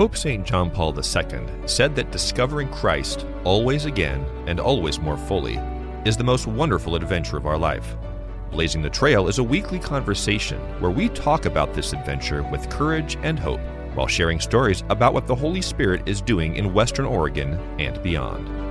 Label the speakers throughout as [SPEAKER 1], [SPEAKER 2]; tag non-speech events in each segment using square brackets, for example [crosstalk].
[SPEAKER 1] Pope St. John Paul II said that discovering Christ always again and always more fully is the most wonderful adventure of our life. Blazing the Trail is a weekly conversation where we talk about this adventure with courage and hope while sharing stories about what the Holy Spirit is doing in Western Oregon and beyond.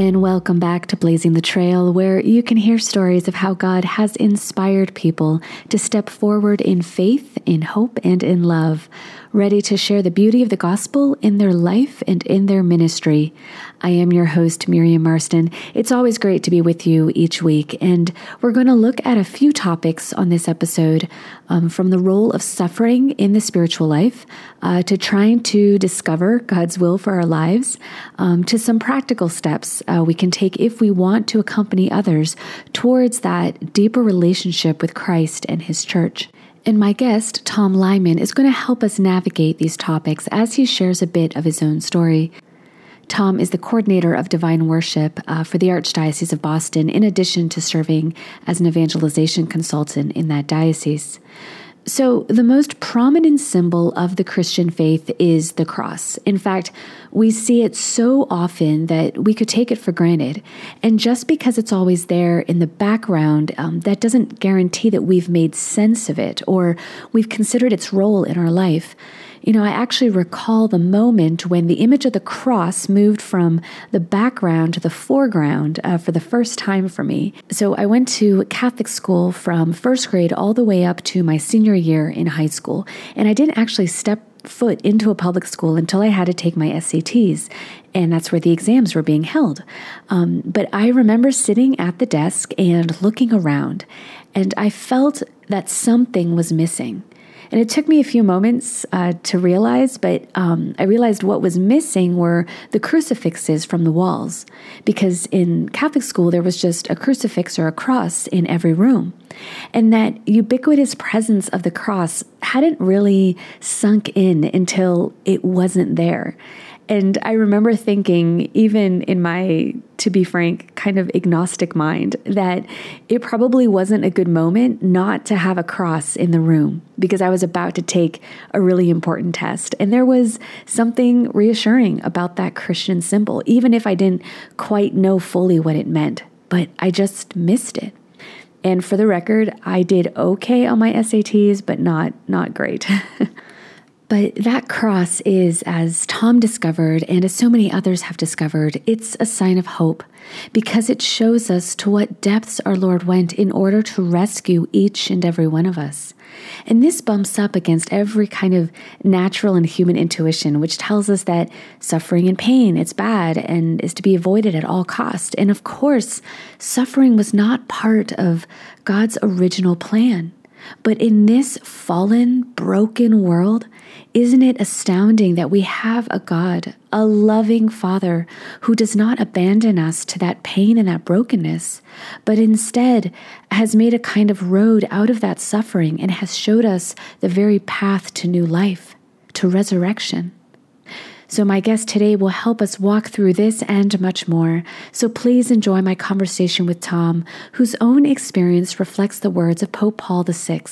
[SPEAKER 2] And welcome back to Blazing the Trail, where you can hear stories of how God has inspired people to step forward in faith, in hope, and in love ready to share the beauty of the gospel in their life and in their ministry. I am your host, Miriam Marston. It's always great to be with you each week, and we're going to look at a few topics on this episode um, from the role of suffering in the spiritual life uh, to trying to discover God's will for our lives, um, to some practical steps uh, we can take if we want to accompany others towards that deeper relationship with Christ and His church. And my guest, Tom Lyman, is going to help us navigate these topics as he shares a bit of his own story. Tom is the coordinator of divine worship uh, for the Archdiocese of Boston, in addition to serving as an evangelization consultant in that diocese. So, the most prominent symbol of the Christian faith is the cross. In fact, we see it so often that we could take it for granted. And just because it's always there in the background, um, that doesn't guarantee that we've made sense of it or we've considered its role in our life. You know, I actually recall the moment when the image of the cross moved from the background to the foreground uh, for the first time for me. So I went to Catholic school from first grade all the way up to my senior year in high school, and I didn't actually step foot into a public school until I had to take my SATs, and that's where the exams were being held. Um, but I remember sitting at the desk and looking around, and I felt that something was missing. And it took me a few moments uh, to realize, but um, I realized what was missing were the crucifixes from the walls. Because in Catholic school, there was just a crucifix or a cross in every room. And that ubiquitous presence of the cross hadn't really sunk in until it wasn't there. And I remember thinking, even in my, to be frank, kind of agnostic mind, that it probably wasn't a good moment not to have a cross in the room because I was about to take a really important test. And there was something reassuring about that Christian symbol, even if I didn't quite know fully what it meant, but I just missed it. And for the record, I did okay on my SATs, but not not great. [laughs] But that cross is, as Tom discovered, and as so many others have discovered, it's a sign of hope because it shows us to what depths our Lord went in order to rescue each and every one of us. And this bumps up against every kind of natural and human intuition, which tells us that suffering and pain, it's bad and is to be avoided at all cost. And of course, suffering was not part of God's original plan. But in this fallen, broken world, isn't it astounding that we have a God, a loving Father, who does not abandon us to that pain and that brokenness, but instead has made a kind of road out of that suffering and has showed us the very path to new life, to resurrection? So, my guest today will help us walk through this and much more. So, please enjoy my conversation with Tom, whose own experience reflects the words of Pope Paul VI,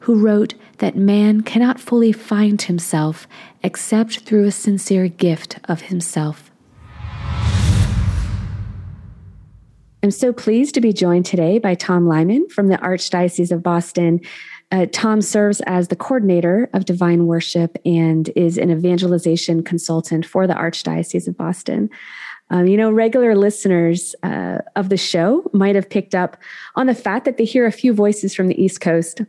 [SPEAKER 2] who wrote that man cannot fully find himself except through a sincere gift of himself. I'm so pleased to be joined today by Tom Lyman from the Archdiocese of Boston. Uh, Tom serves as the coordinator of divine worship and is an evangelization consultant for the Archdiocese of Boston. Um, you know, regular listeners uh, of the show might have picked up on the fact that they hear a few voices from the East Coast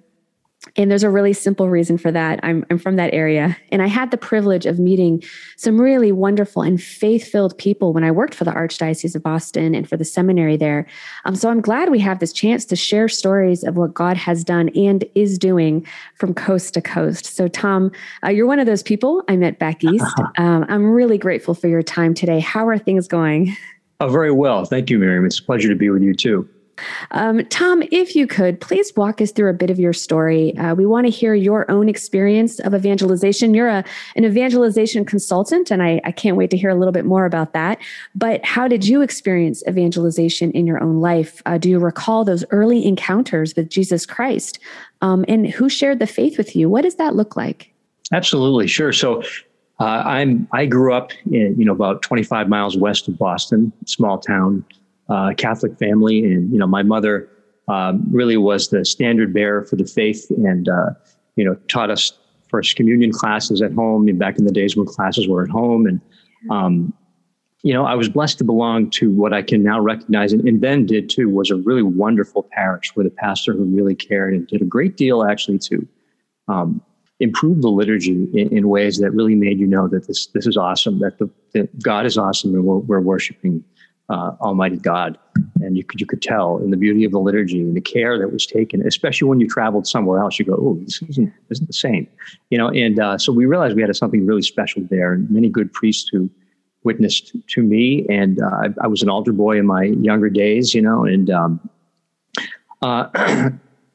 [SPEAKER 2] and there's a really simple reason for that. I'm, I'm from that area. And I had the privilege of meeting some really wonderful and faith filled people when I worked for the Archdiocese of Boston and for the seminary there. Um, so I'm glad we have this chance to share stories of what God has done and is doing from coast to coast. So, Tom, uh, you're one of those people I met back [laughs] east. Um, I'm really grateful for your time today. How are things going?
[SPEAKER 3] Oh, very well. Thank you, Miriam. It's a pleasure to be with you too.
[SPEAKER 2] Um, Tom, if you could, please walk us through a bit of your story. Uh, we want to hear your own experience of evangelization. You're a, an evangelization consultant, and I, I can't wait to hear a little bit more about that. But how did you experience evangelization in your own life? Uh, do you recall those early encounters with Jesus Christ? Um, and who shared the faith with you? What does that look like?
[SPEAKER 3] Absolutely, sure. So Uh, I'm I grew up in you know about 25 miles west of Boston, small town, uh, Catholic family, and you know my mother um, really was the standard bearer for the faith, and uh, you know taught us first communion classes at home. Back in the days when classes were at home, and um, you know I was blessed to belong to what I can now recognize, and, and then did too, was a really wonderful parish with a pastor who really cared and did a great deal actually to um, improve the liturgy in, in, ways that really made you know that this this is awesome, that the that God is awesome, and we're, we're worshiping uh, Almighty God. And you could you could tell in the beauty of the liturgy and the care that was taken, especially when you traveled somewhere else. You go, oh, this isn't isn't the same, you know. And uh, so we realized we had something really special there, and many good priests who witnessed to me. And uh, I, I, was an altar boy in my younger days, you know, and um, uh, [clears throat]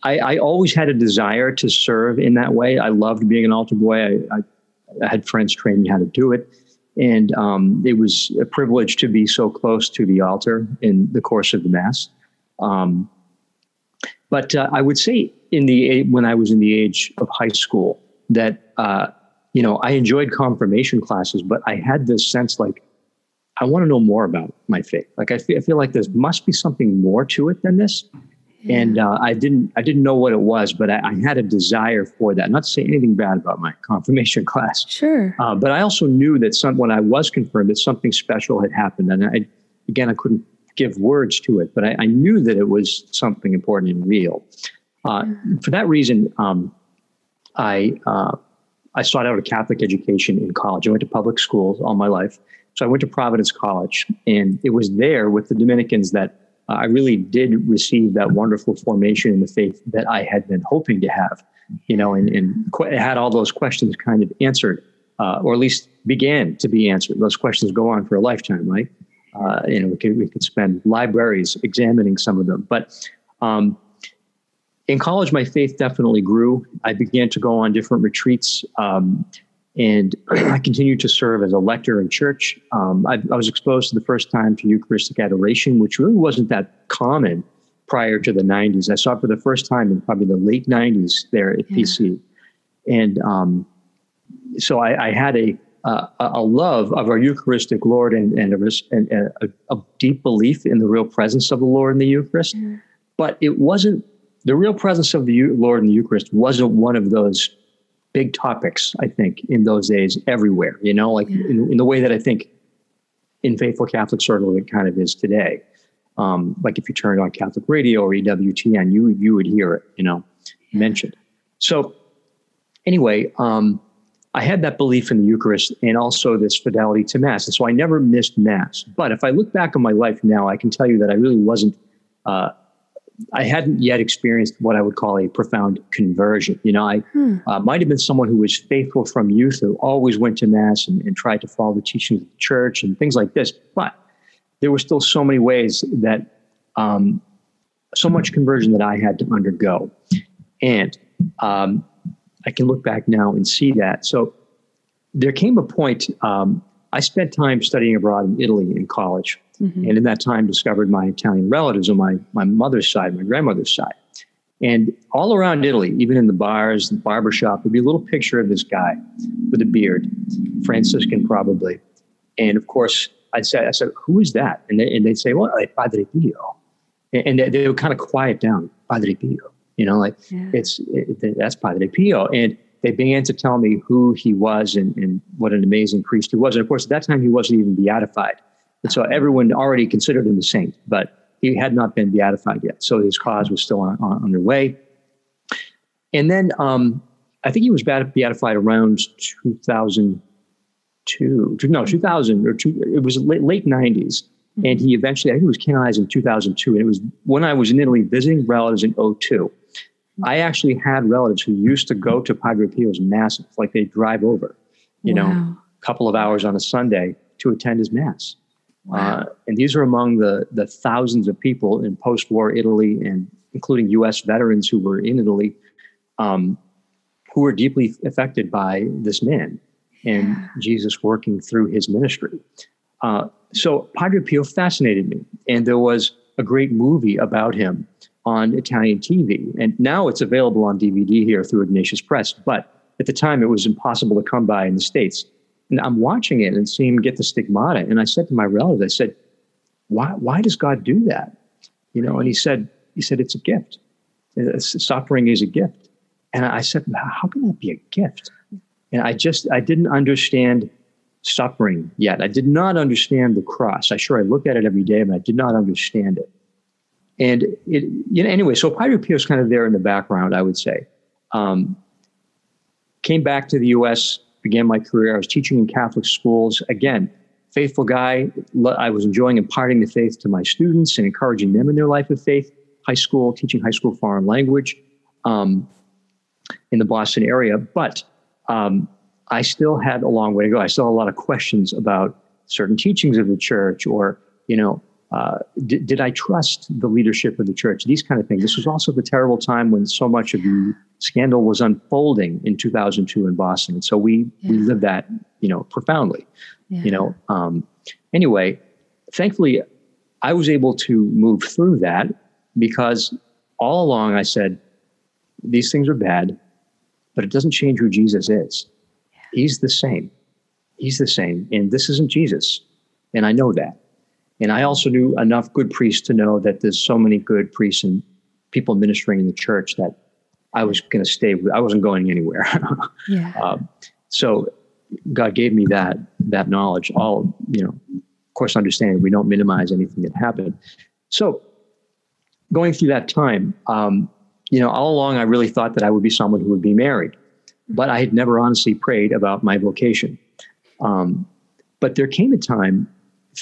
[SPEAKER 3] I, I, always had a desire to serve in that way. I loved being an altar boy. I, I, I had friends train me how to do it. And um, it was a privilege to be so close to the altar in the course of the Mass. Um, but uh, I would say in the when I was in the age of high school that uh, you know I enjoyed confirmation classes, but I had this sense like I want to know more about my faith. Like I feel, I feel like there must be something more to it than this and uh, I didn't I didn't know what it was, but I, I, had a desire for that. Not to say anything bad about my [laughs] confirmation class,
[SPEAKER 2] sure,
[SPEAKER 3] uh, but I also knew that some when I was confirmed that something special had happened, and I again I couldn't give words to it, but I, I knew that it was something important and real. Uh, for that reason, um, I uh, I sought out a Catholic education in college. I went to public schools all my life, so I went to Providence College, and it was there with the Dominicans that I really did receive that wonderful formation in the faith that I had been hoping to have, you know, and, and qu- had all those questions kind of answered, uh, or at least began to be answered. Those questions go on for a lifetime, right? Uh, you know, we could, we could spend libraries examining some of them. But um, in college, my faith definitely grew. I began to go on different retreats. Um, and [clears throat] I continued to serve as a lector in church. Um, I, I, was exposed for the first time to Eucharistic adoration, which really wasn't that common prior to the 90s. I saw it for the first time in probably the late 90s there at yeah. PC. And um, so I, I had a, uh, a love of our Eucharistic Lord and, and, a, and a, a, deep belief in the real presence of the Lord in the Eucharist. Yeah. But it wasn't, the real presence of the Lord in the Eucharist wasn't one of those big topics, I think, in those days everywhere, you know, like yeah. in, in, the way that I think in faithful Catholic circle it kind of is today. Um, like if you turned on Catholic radio or EWTN, you, you would hear it, you know, yeah. mentioned. So anyway, um, I had that belief in the Eucharist and also this fidelity to Mass. And so I never missed Mass. But if I look back on my life now, I can tell you that I really wasn't uh, I hadn't yet experienced what I would call a profound conversion. You know, I hmm. uh, might have been someone who was faithful from youth, who always went to mass and, and, tried to follow the teachings of the church and things like this. But there were still so many ways that, um, so much conversion that I had to undergo, and um, I can look back now and see that. So there came a point. Um, I spent time studying abroad in Italy in college Mm-hmm. And in that time, discovered my Italian relatives on my, my mother's side, my grandmother's side. And all around Italy, even in the bars, the barber shop, would be a little picture of this guy with a beard, Franciscan probably. And of course, I said, I said, who is that? And, they, and they'd say, well, like Padre Pio. And they, they would kind of quiet down, Padre Pio. You know, like yeah. it's it, that's Padre Pio. And they began to tell me who he was and, and what an amazing priest he was. And of course, at that time, he wasn't even beatified. And so everyone already considered him a saint, but he had not been beatified yet. So his cause was still on, on underway. And then um, I think he was beatified around 2002, no, 2000 or two, it was late, late 90s. And he eventually, I think he was canonized in 2002. And it was when I was in Italy visiting relatives in 02. I actually had relatives who used to go to Padre Pio's masses, like they drive over, you wow. know, a couple of hours on a Sunday to attend his mass. Wow. Uh, and these are among the, the thousands of people in post war Italy and including US veterans who were in Italy um, who were deeply affected by this man and yeah. Jesus working through his ministry. Uh, so Padre Pio fascinated me. And there was a great movie about him on Italian TV. And now it's available on DVD here through Ignatius Press. But at the time, it was impossible to come by in the States. And I'm watching it and seeing him get the stigmata. And I said to my relatives, I said, why, why does God do that? You know, and he said, he said, it's a gift. Suffering is a gift. And I said, how can that be a gift? And I just, I didn't understand suffering yet. I did not understand the cross. I sure I looked at it every day, but I did not understand it. And it, you know, anyway, so Padre Pio is kind of there in the background, I would say. Um, came back to the U.S., began my career. I was teaching in Catholic schools. Again, faithful guy. I was enjoying imparting the faith to my students and encouraging them in their life of faith. High school, teaching high school foreign language um, in the Boston area. But um, I still had a long way to go. I still had a lot of questions about certain teachings of the church or, you know, uh, did, did I trust the leadership of the church? These kind of things. This was also the terrible time when so much of the scandal was unfolding in 2002 in Boston. And so we, yeah. we lived that, you know, profoundly, yeah. you know. Um, anyway, thankfully, I was able to move through that because all along I said, these things are bad, but it doesn't change who Jesus is. He's the same. He's the same. And this isn't Jesus. And I know that. And I also knew enough good priests to know that there's so many good priests and people ministering in the church that I was going to stay. I wasn't going anywhere. [laughs] yeah. Um, so God gave me that that knowledge. All you know, of course, understanding we don't minimize anything that happened. So going through that time, um, you know, all along I really thought that I would be someone who would be married but I had never honestly prayed about my vocation. Um, but there came a time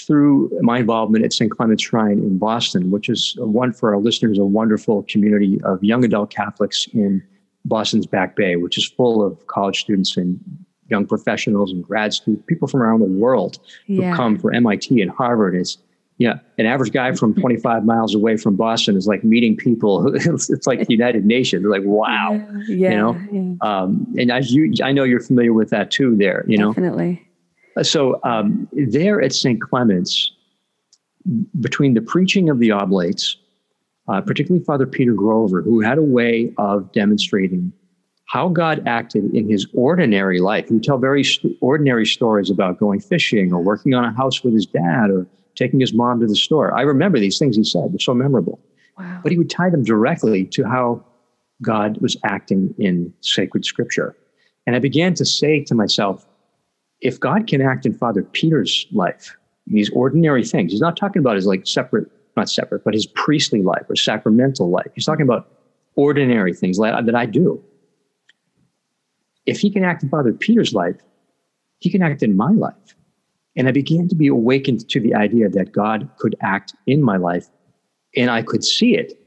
[SPEAKER 3] through my involvement at St. Clement's Shrine in Boston, which is one for our listeners, a wonderful community of young adult Catholics in Boston's Back Bay, which is full of college students and young professionals and grad students, people from around the world yeah. who come for MIT and Harvard. It's yeah, an average guy from [laughs] 25 miles away from Boston is like meeting people. [laughs] It's, it's like the United Nations. They're like, wow, yeah, yeah, you know. Yeah. Um, and as you, I know you're familiar with that too. There, you know,
[SPEAKER 2] definitely.
[SPEAKER 3] So um, there at St. Clement's, between the preaching of the oblates, uh, particularly Father Peter Grover, who had a way of demonstrating how God acted in his ordinary life. He would tell very st- ordinary stories about going fishing or working on a house with his dad or taking his mom to the store. I remember these things he said, they're so memorable. Wow. But he would tie them directly to how God was acting in sacred scripture. And I began to say to myself, if God can act in Father Peter's life, these ordinary things, he's not talking about his like separate, not separate, but his priestly life or sacramental life. He's talking about ordinary things that I do. If he can act in Father Peter's life, he can act in my life. And I began to be awakened to the idea that God could act in my life and I could see it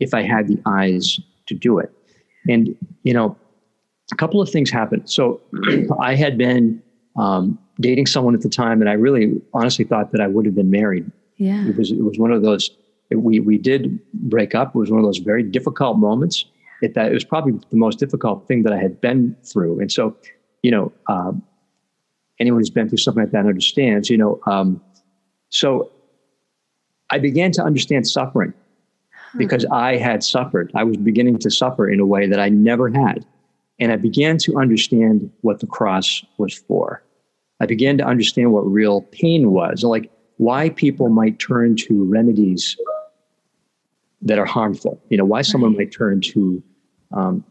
[SPEAKER 3] if I had the eyes to do it. And, you know, a couple of things happened. So [clears throat] I had been um, dating someone at the time, and I really honestly thought that I would have been married.
[SPEAKER 2] Yeah.
[SPEAKER 3] It was, it was one of those, we, we did break up. It was one of those very difficult moments. It, that, it was probably the most difficult thing that I had been through. And so, you know, um, anyone who's been through something like that understands, you know. Um, so I began to understand suffering because I had suffered. I was beginning to suffer in a way that I never had. And I began to understand what the cross was for. I began to understand what real pain was, like why people might turn to remedies that are harmful. You know, why someone might turn to um,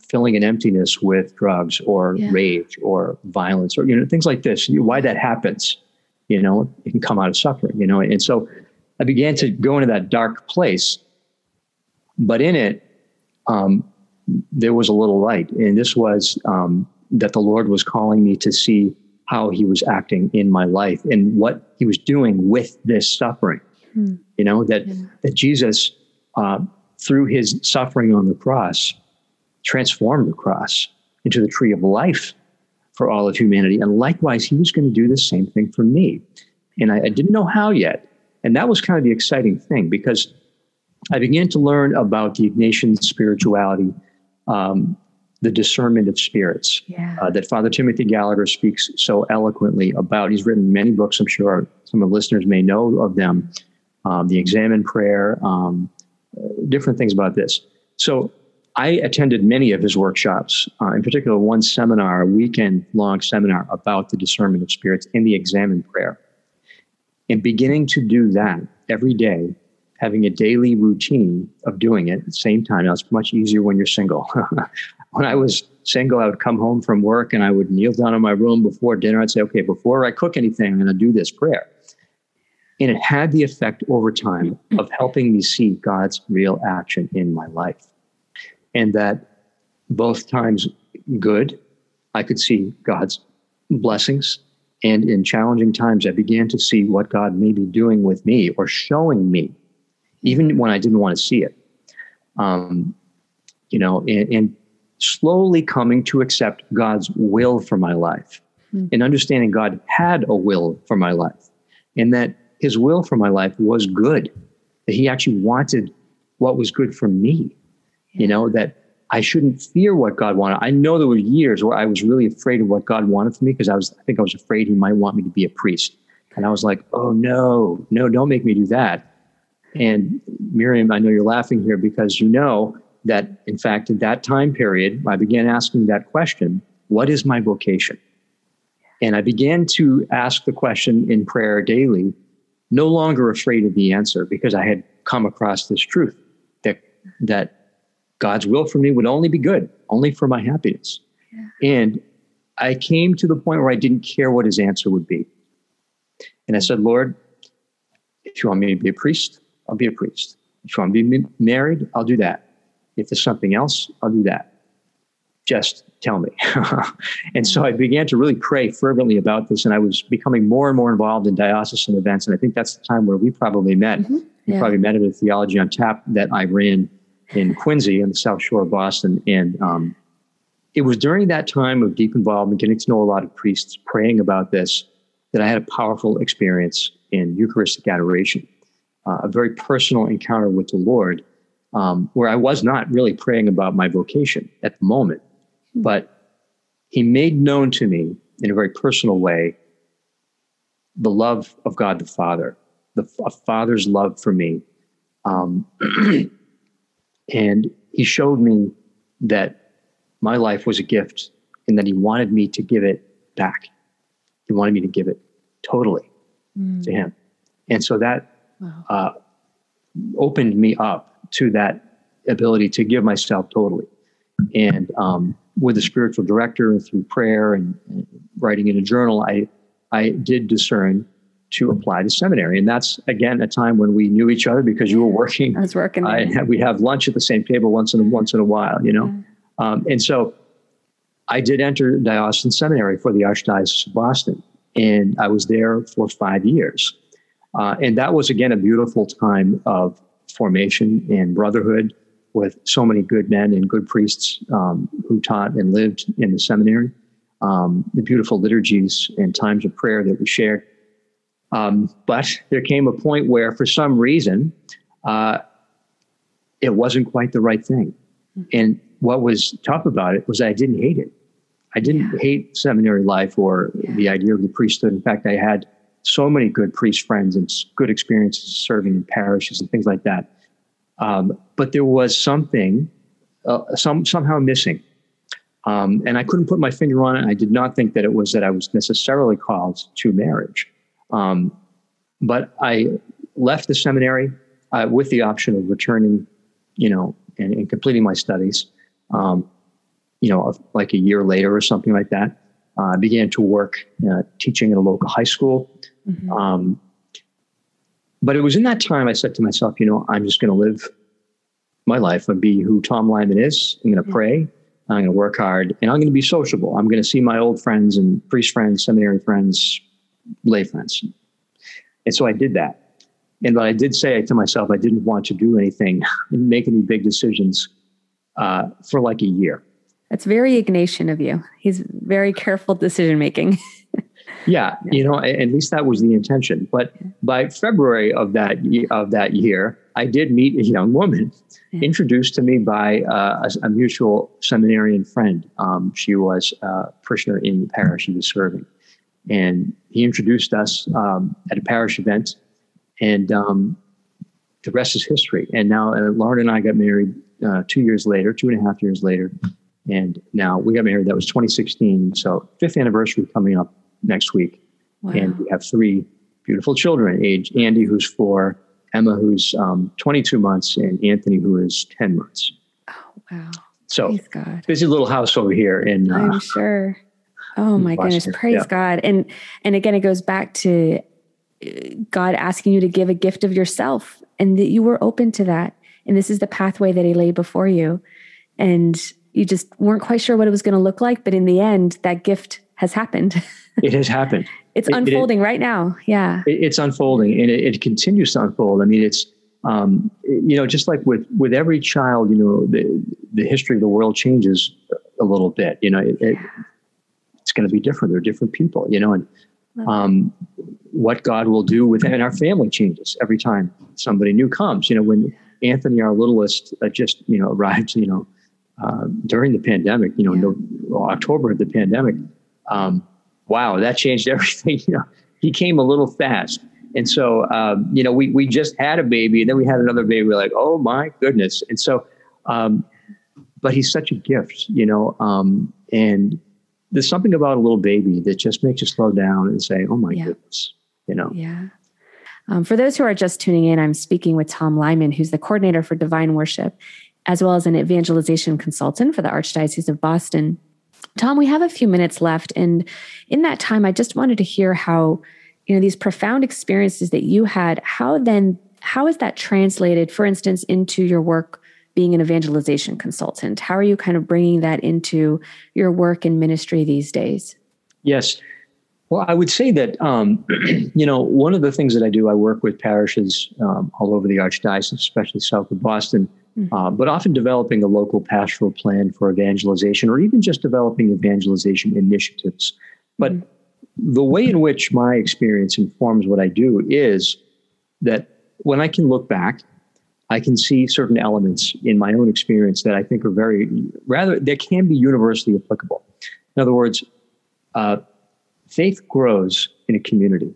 [SPEAKER 3] filling an emptiness with drugs or yeah. rage or violence or you know things like this why that happens you know it can come out of suffering you know and so i began to go into that dark place but in it um, there was a little light and this was um, that the lord was calling me to see how he was acting in my life and what he was doing with this suffering hmm. you know that yeah. that jesus uh, through his suffering on the cross transformed the cross into the tree of life for all of humanity. And likewise, he was going to do the same thing for me. And I, I, didn't know how yet. And that was kind of the exciting thing because I began to learn about the Ignatian spirituality, um, the discernment of spirits yeah. uh, that Father Timothy Gallagher speaks so eloquently about. He's written many books, I'm sure some of the listeners may know of them. Um, the Examen Prayer, um, uh, different things about this. So I attended many of his workshops, uh, in particular, one seminar, a weekend long seminar about the discernment of spirits in the examen prayer. And beginning to do that every day, having a daily routine of doing it at the same time. Now, it's much easier when you're single. [laughs] when I was single, I would come home from work and I would kneel down in my room before dinner. I'd say, okay, before I cook anything, I'm going to do this prayer. And it had the effect over time of helping me see God's real action in my life and that both times good, I could see God's blessings. And in challenging times, I began to see what God may be doing with me or showing me, even when I didn't want to see it. Um, you know, and, and, slowly coming to accept God's will for my life mm-hmm. and understanding God had a will for my life and that his will for my life was good, that he actually wanted what was good for me you know, that I shouldn't fear what God wanted. I know there were years where I was really afraid of what God wanted for me because I was, I think I was afraid he might want me to be a priest. And I was like, oh no, no, don't make me do that. And Miriam, I know you're laughing here because you know that, in fact, in that time period, I began asking that question what is my vocation? And I began to ask the question in prayer daily, no longer afraid of the answer because I had come across this truth that, that God's will for me would only be good, only for my happiness. Yeah. And I came to the point where I didn't care what his answer would be. And I said, Lord, if you want me to be a priest, I'll be a priest. If you want to be married, I'll do that. If there's something else, I'll do that. Just tell me. [laughs] and so I began to really pray fervently about this, and I was becoming more and more involved in diocesan events. And I think that's the time where we probably met. Mm-hmm. Yeah. We probably met at a theology on tap that I ran in Quincy on the South Shore of Boston. And um, it was during that time of deep involvement, getting to know a lot of priests, praying about this, that I had a powerful experience in Eucharistic adoration, uh, a very personal encounter with the Lord, um, where I was not really praying about my vocation at the moment, hmm. but He made known to me in a very personal way the love of God the Father, the a Father's love for me. Um, [clears throat] And he showed me that my life was a gift and that he wanted me to give it back. He wanted me to give it totally mm. to him. And so that wow. uh, opened me up to that ability to give myself totally. And um, with a spiritual director and through prayer and, and writing in a journal, I, I did discern to apply to seminary. And that's again a time when we knew each other because you were working.
[SPEAKER 2] I was working.
[SPEAKER 3] I, we'd have lunch at the same table once in a, once in a while, you know. Yeah. Um, and so I did enter diocesan seminary for the Archdiocese of Boston, and I was there for five years. Uh, and that was again a beautiful time of formation and brotherhood with so many good men and good priests um, who taught and lived in the seminary. Um, the beautiful liturgies and times of prayer that we shared. Um, but there came a point where, for some reason, uh, it wasn't quite the right thing. Mm-hmm. And what was tough about it was I didn't hate it. I didn't yeah. hate seminary life or yeah. the idea of the priesthood. In fact, I had so many good priest friends and good experiences serving in parishes and things like that. Um, but there was something uh, some somehow missing. Um, and I couldn't put my finger on it. I did not think that it was that I was necessarily called to marriage. Um, but I left the seminary uh, with the option of returning, you know, and, and completing my studies. Um, you know, like a year later or something like that. Uh, I began to work uh, teaching at a local high school. Mm-hmm. Um, but it was in that time I said to myself, you know, I'm just going to live my life and be who Tom Lyman is. I'm going to mm-hmm. pray. I'm going to work hard and I'm going to be sociable. I'm going to see my old friends and priest friends, seminary friends, lay friends. And so I did that. And but I did say to myself, I didn't want to do anything and [laughs] make any big decisions uh, for like a year.
[SPEAKER 2] That's very Ignatian of you. He's very careful decision making. [laughs]
[SPEAKER 3] yeah, you know, at least that was the intention. But by February of that of that year, I did meet a young woman introduced to me by uh, a, a, mutual seminarian friend. Um, she was a parishioner in the parish he was serving, and he introduced us um, at a parish event, and um, the rest is history. And now uh, Lauren and I got married uh, two years later, two and a half years later. And now we got married. That was 2016. So fifth anniversary coming up next week. Wow. And we have three beautiful children age Andy, who's four, Emma, who's um, 22 months, and Anthony, who is 10 months.
[SPEAKER 2] Oh, wow.
[SPEAKER 3] So busy little house over here. In,
[SPEAKER 2] uh, I'm sure. Oh my goodness. Praise yeah. God. And, and again, it goes back to uh, God asking you to give a gift of yourself and that you were open to that. And this is the pathway that he laid before you. And you just weren't quite sure what it was going to look like. But in the end, that gift has happened.
[SPEAKER 3] it has happened. [laughs]
[SPEAKER 2] It's it, unfolding it, right now. Yeah.
[SPEAKER 3] It, it's unfolding and it, continues to unfold. I mean, it's, um, you know, just like with, with every child, you know, the, the history of the world changes a little bit, you know, it, it's going to be different. They're different people, you know, and, um, what God will do within our family changes every time somebody new comes. You know, when Anthony, our littlest, uh, just you know [laughs] arrived, you know, uh, during the pandemic, you know, yeah. no, October of the pandemic. Um, wow, that changed [laughs] everything. You know, he came a little fast. And so, um, you know, we, we just had a baby and then we had another baby. We're like, oh my goodness. And so, um, but he's such a gift, you know, um, and there's something about a little baby that just makes you slow down and say, oh my yeah. goodness, you know?
[SPEAKER 2] Yeah. Um, for those who are just tuning in, I'm speaking with Tom Lyman, who's the coordinator for Divine Worship, as well as an evangelization consultant for the Archdiocese of Boston. Tom, we have a few minutes left. And in that time, I just wanted to hear how, you know, these profound experiences that you had, how then, how is that translated, for instance, into your work being an evangelization consultant? How are you kind of bringing that into your work and ministry these days?
[SPEAKER 3] Yes. Well, I would say that, um, [clears throat] you know, one of the things that I do, I work with parishes um, all over the Archdiocese, especially south of Boston, mm-hmm. uh, but often developing a local pastoral plan for evangelization or even just developing evangelization initiatives. But mm-hmm. the way in which my experience informs what I do is that when I can look back I can see certain elements in my own experience that I think are very, rather, that can be universally applicable. In other words, uh, faith grows in a community.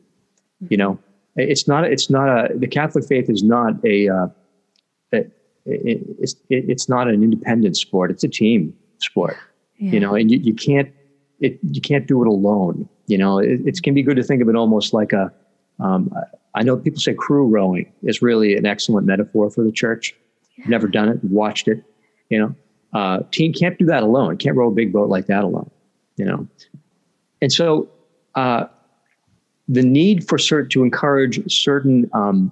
[SPEAKER 3] You know, it's not, it's not a, the Catholic faith is not a, uh, it, it's, it, it's not an independent sport. It's a team sport, yeah. you know, and you, you can't, it, you can't do it alone. You know, it, it can be good to think of it almost like a, um, I know people say crew rowing is really an excellent metaphor for the church. Yeah. Never done it, watched it. You know, uh, team can't do that alone. Can't row a big boat like that alone. You know, and so uh, the need for cert to encourage certain um,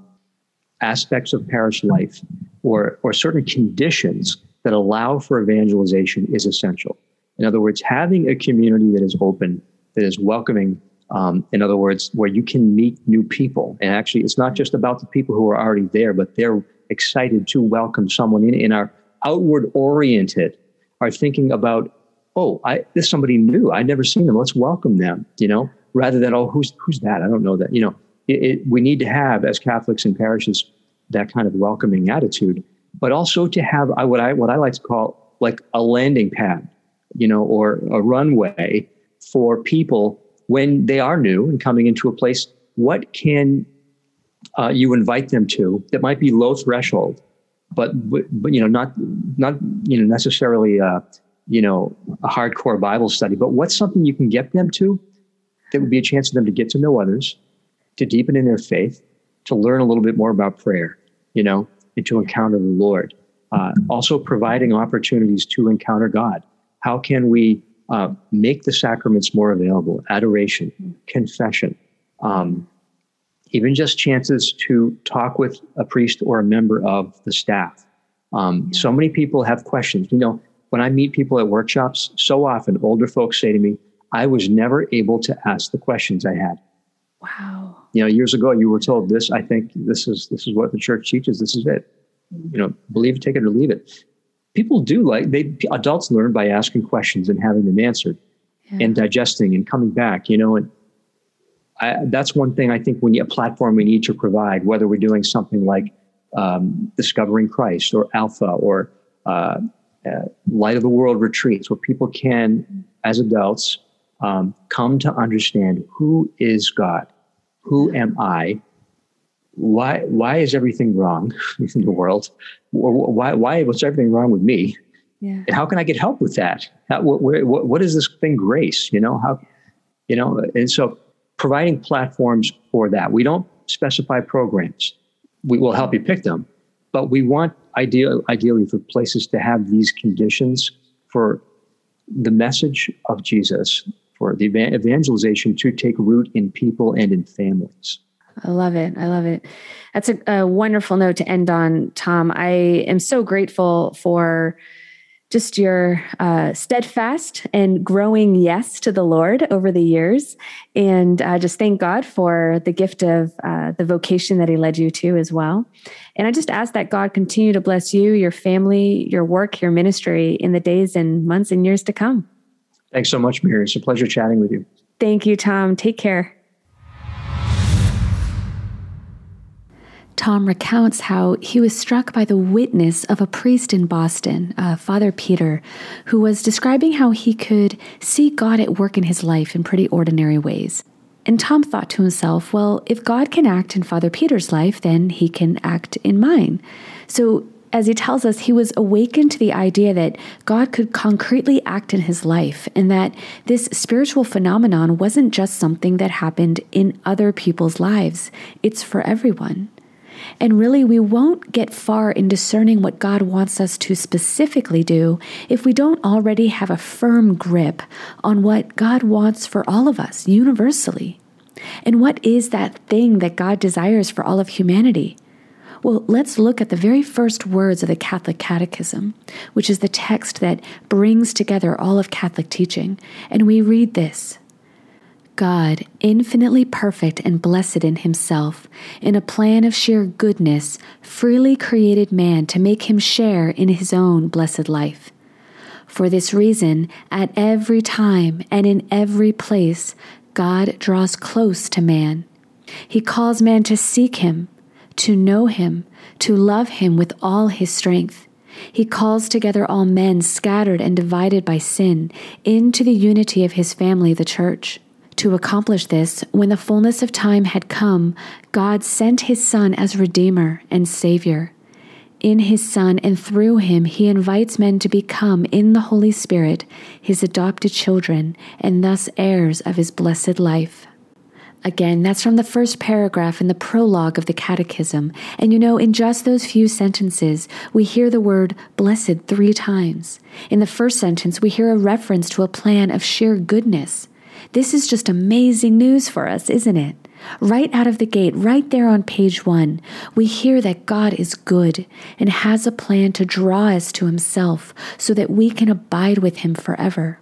[SPEAKER 3] aspects of parish life or or certain conditions that allow for evangelization is essential. In other words, having a community that is open, that is welcoming, um, in other words, where you can meet new people. And actually, it's not just about the people who are already there, but they're excited to welcome someone in and are outward oriented, are thinking about, oh, I, there's somebody new. I've never seen them. Let's welcome them, you know, rather than, oh, who's, who's that? I don't know that. You know, it, it, we need to have, as Catholics in parishes, that kind of welcoming attitude, but also to have I, what I, what I like to call like a landing pad, you know, or a runway for people when they are new and coming into a place, what can uh, you invite them to that might be low threshold, but, but you know not not you know necessarily uh, you know a hardcore Bible study, but what's something you can get them to that would be a chance for them to get to know others, to deepen in their faith, to learn a little bit more about prayer, you know, and to encounter the Lord. Uh, also, providing opportunities to encounter God. How can we uh, make the sacraments more available adoration, confession, um, even just chances to talk with a priest or a member of the staff. Um, so many people have questions. You know, when I meet people at workshops, so often older folks say to me, I was never able to ask the questions I had.
[SPEAKER 2] Wow.
[SPEAKER 3] You know, years ago you were told this, I think this is this is what the church teaches, this is it. You know, believe it, take it or leave it people do like they adults learn by asking questions and having them answered yeah. and digesting and coming back you know and I, that's one thing i think we need a platform we need to provide whether we're doing something like um, discovering christ or alpha or uh, uh, light of the world retreats where people can as adults um, come to understand who is god who am i why why is everything wrong [laughs] in the world? Why why what's everything wrong with me? Yeah. And how can I get help with that? How, what, what, what is this thing grace? You know how, you know, and so providing platforms for that. We don't specify programs. We will help you pick them, but we want ideal, ideally for places to have these conditions for the message of Jesus, for the evangelization to take root in people and in families.
[SPEAKER 2] I love it. I love it. That's a, a wonderful note to end on, Tom. I am so grateful for just your uh, steadfast and growing yes to the Lord over the years. And uh, just thank God for the gift of uh, the vocation that He led you to as well. And I just ask that God continue to bless you, your family, your work, your ministry in the days and months and years to come.
[SPEAKER 3] Thanks so much, Mary. It's a pleasure chatting with you.
[SPEAKER 2] Thank you, Tom. Take care. Tom recounts how he was struck by the witness of a priest in Boston, uh, Father Peter, who was describing how he could see God at work in his life in pretty ordinary ways. And Tom thought to himself, well, if God can act in Father Peter's life, then he can act in mine. So, as he tells us, he was awakened to the idea that God could concretely act in his life and that this spiritual phenomenon wasn't just something that happened in other people's lives, it's for everyone. And really, we won't get far in discerning what God wants us to specifically do if we don't already have a firm grip on what God wants for all of us universally. And what is that thing that God desires for all of humanity? Well, let's look at the very first words of the Catholic Catechism, which is the text that brings together all of Catholic teaching. And we read this God, infinitely perfect and blessed in himself, in a plan of sheer goodness, freely created man to make him share in his own blessed life. For this reason, at every time and in every place, God draws close to man. He calls man to seek him, to know him, to love him with all his strength. He calls together all men scattered and divided by sin into the unity of his family, the church. To accomplish this, when the fullness of time had come, God sent his Son as Redeemer and Savior. In his Son and through him, he invites men to become, in the Holy Spirit, his adopted children and thus heirs of his blessed life. Again, that's from the first paragraph in the prologue of the Catechism. And you know, in just those few sentences, we hear the word blessed three times. In the first sentence, we hear a reference to a plan of sheer goodness. This is just amazing news for us, isn't it? Right out of the gate, right there on page one, we hear that God is good and has a plan to draw us to Himself so that we can abide with Him forever.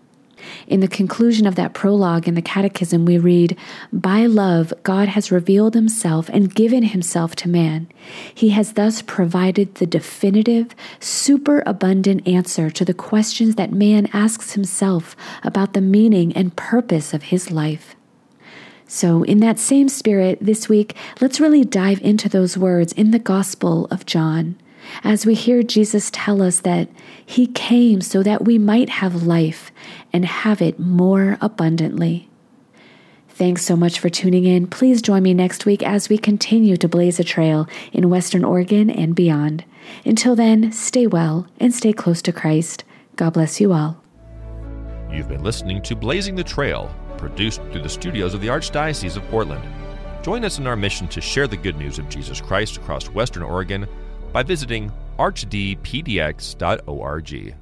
[SPEAKER 2] In the conclusion of that prologue in the Catechism, we read, By love, God has revealed himself and given himself to man. He has thus provided the definitive, superabundant answer to the questions that man asks himself about the meaning and purpose of his life. So, in that same spirit, this week, let's really dive into those words in the Gospel of John as we hear Jesus tell us that He came so that we might have life and have it more abundantly. Thanks so much for tuning in. Please join me next week as we continue to blaze a trail in Western Oregon and beyond. Until then, stay well and stay close to Christ. God bless you all.
[SPEAKER 1] You've been listening to Blazing the Trail, produced through the studios of the Archdiocese of Portland. Join us in our mission to share the good news of Jesus Christ across Western Oregon by visiting archdpdx.org.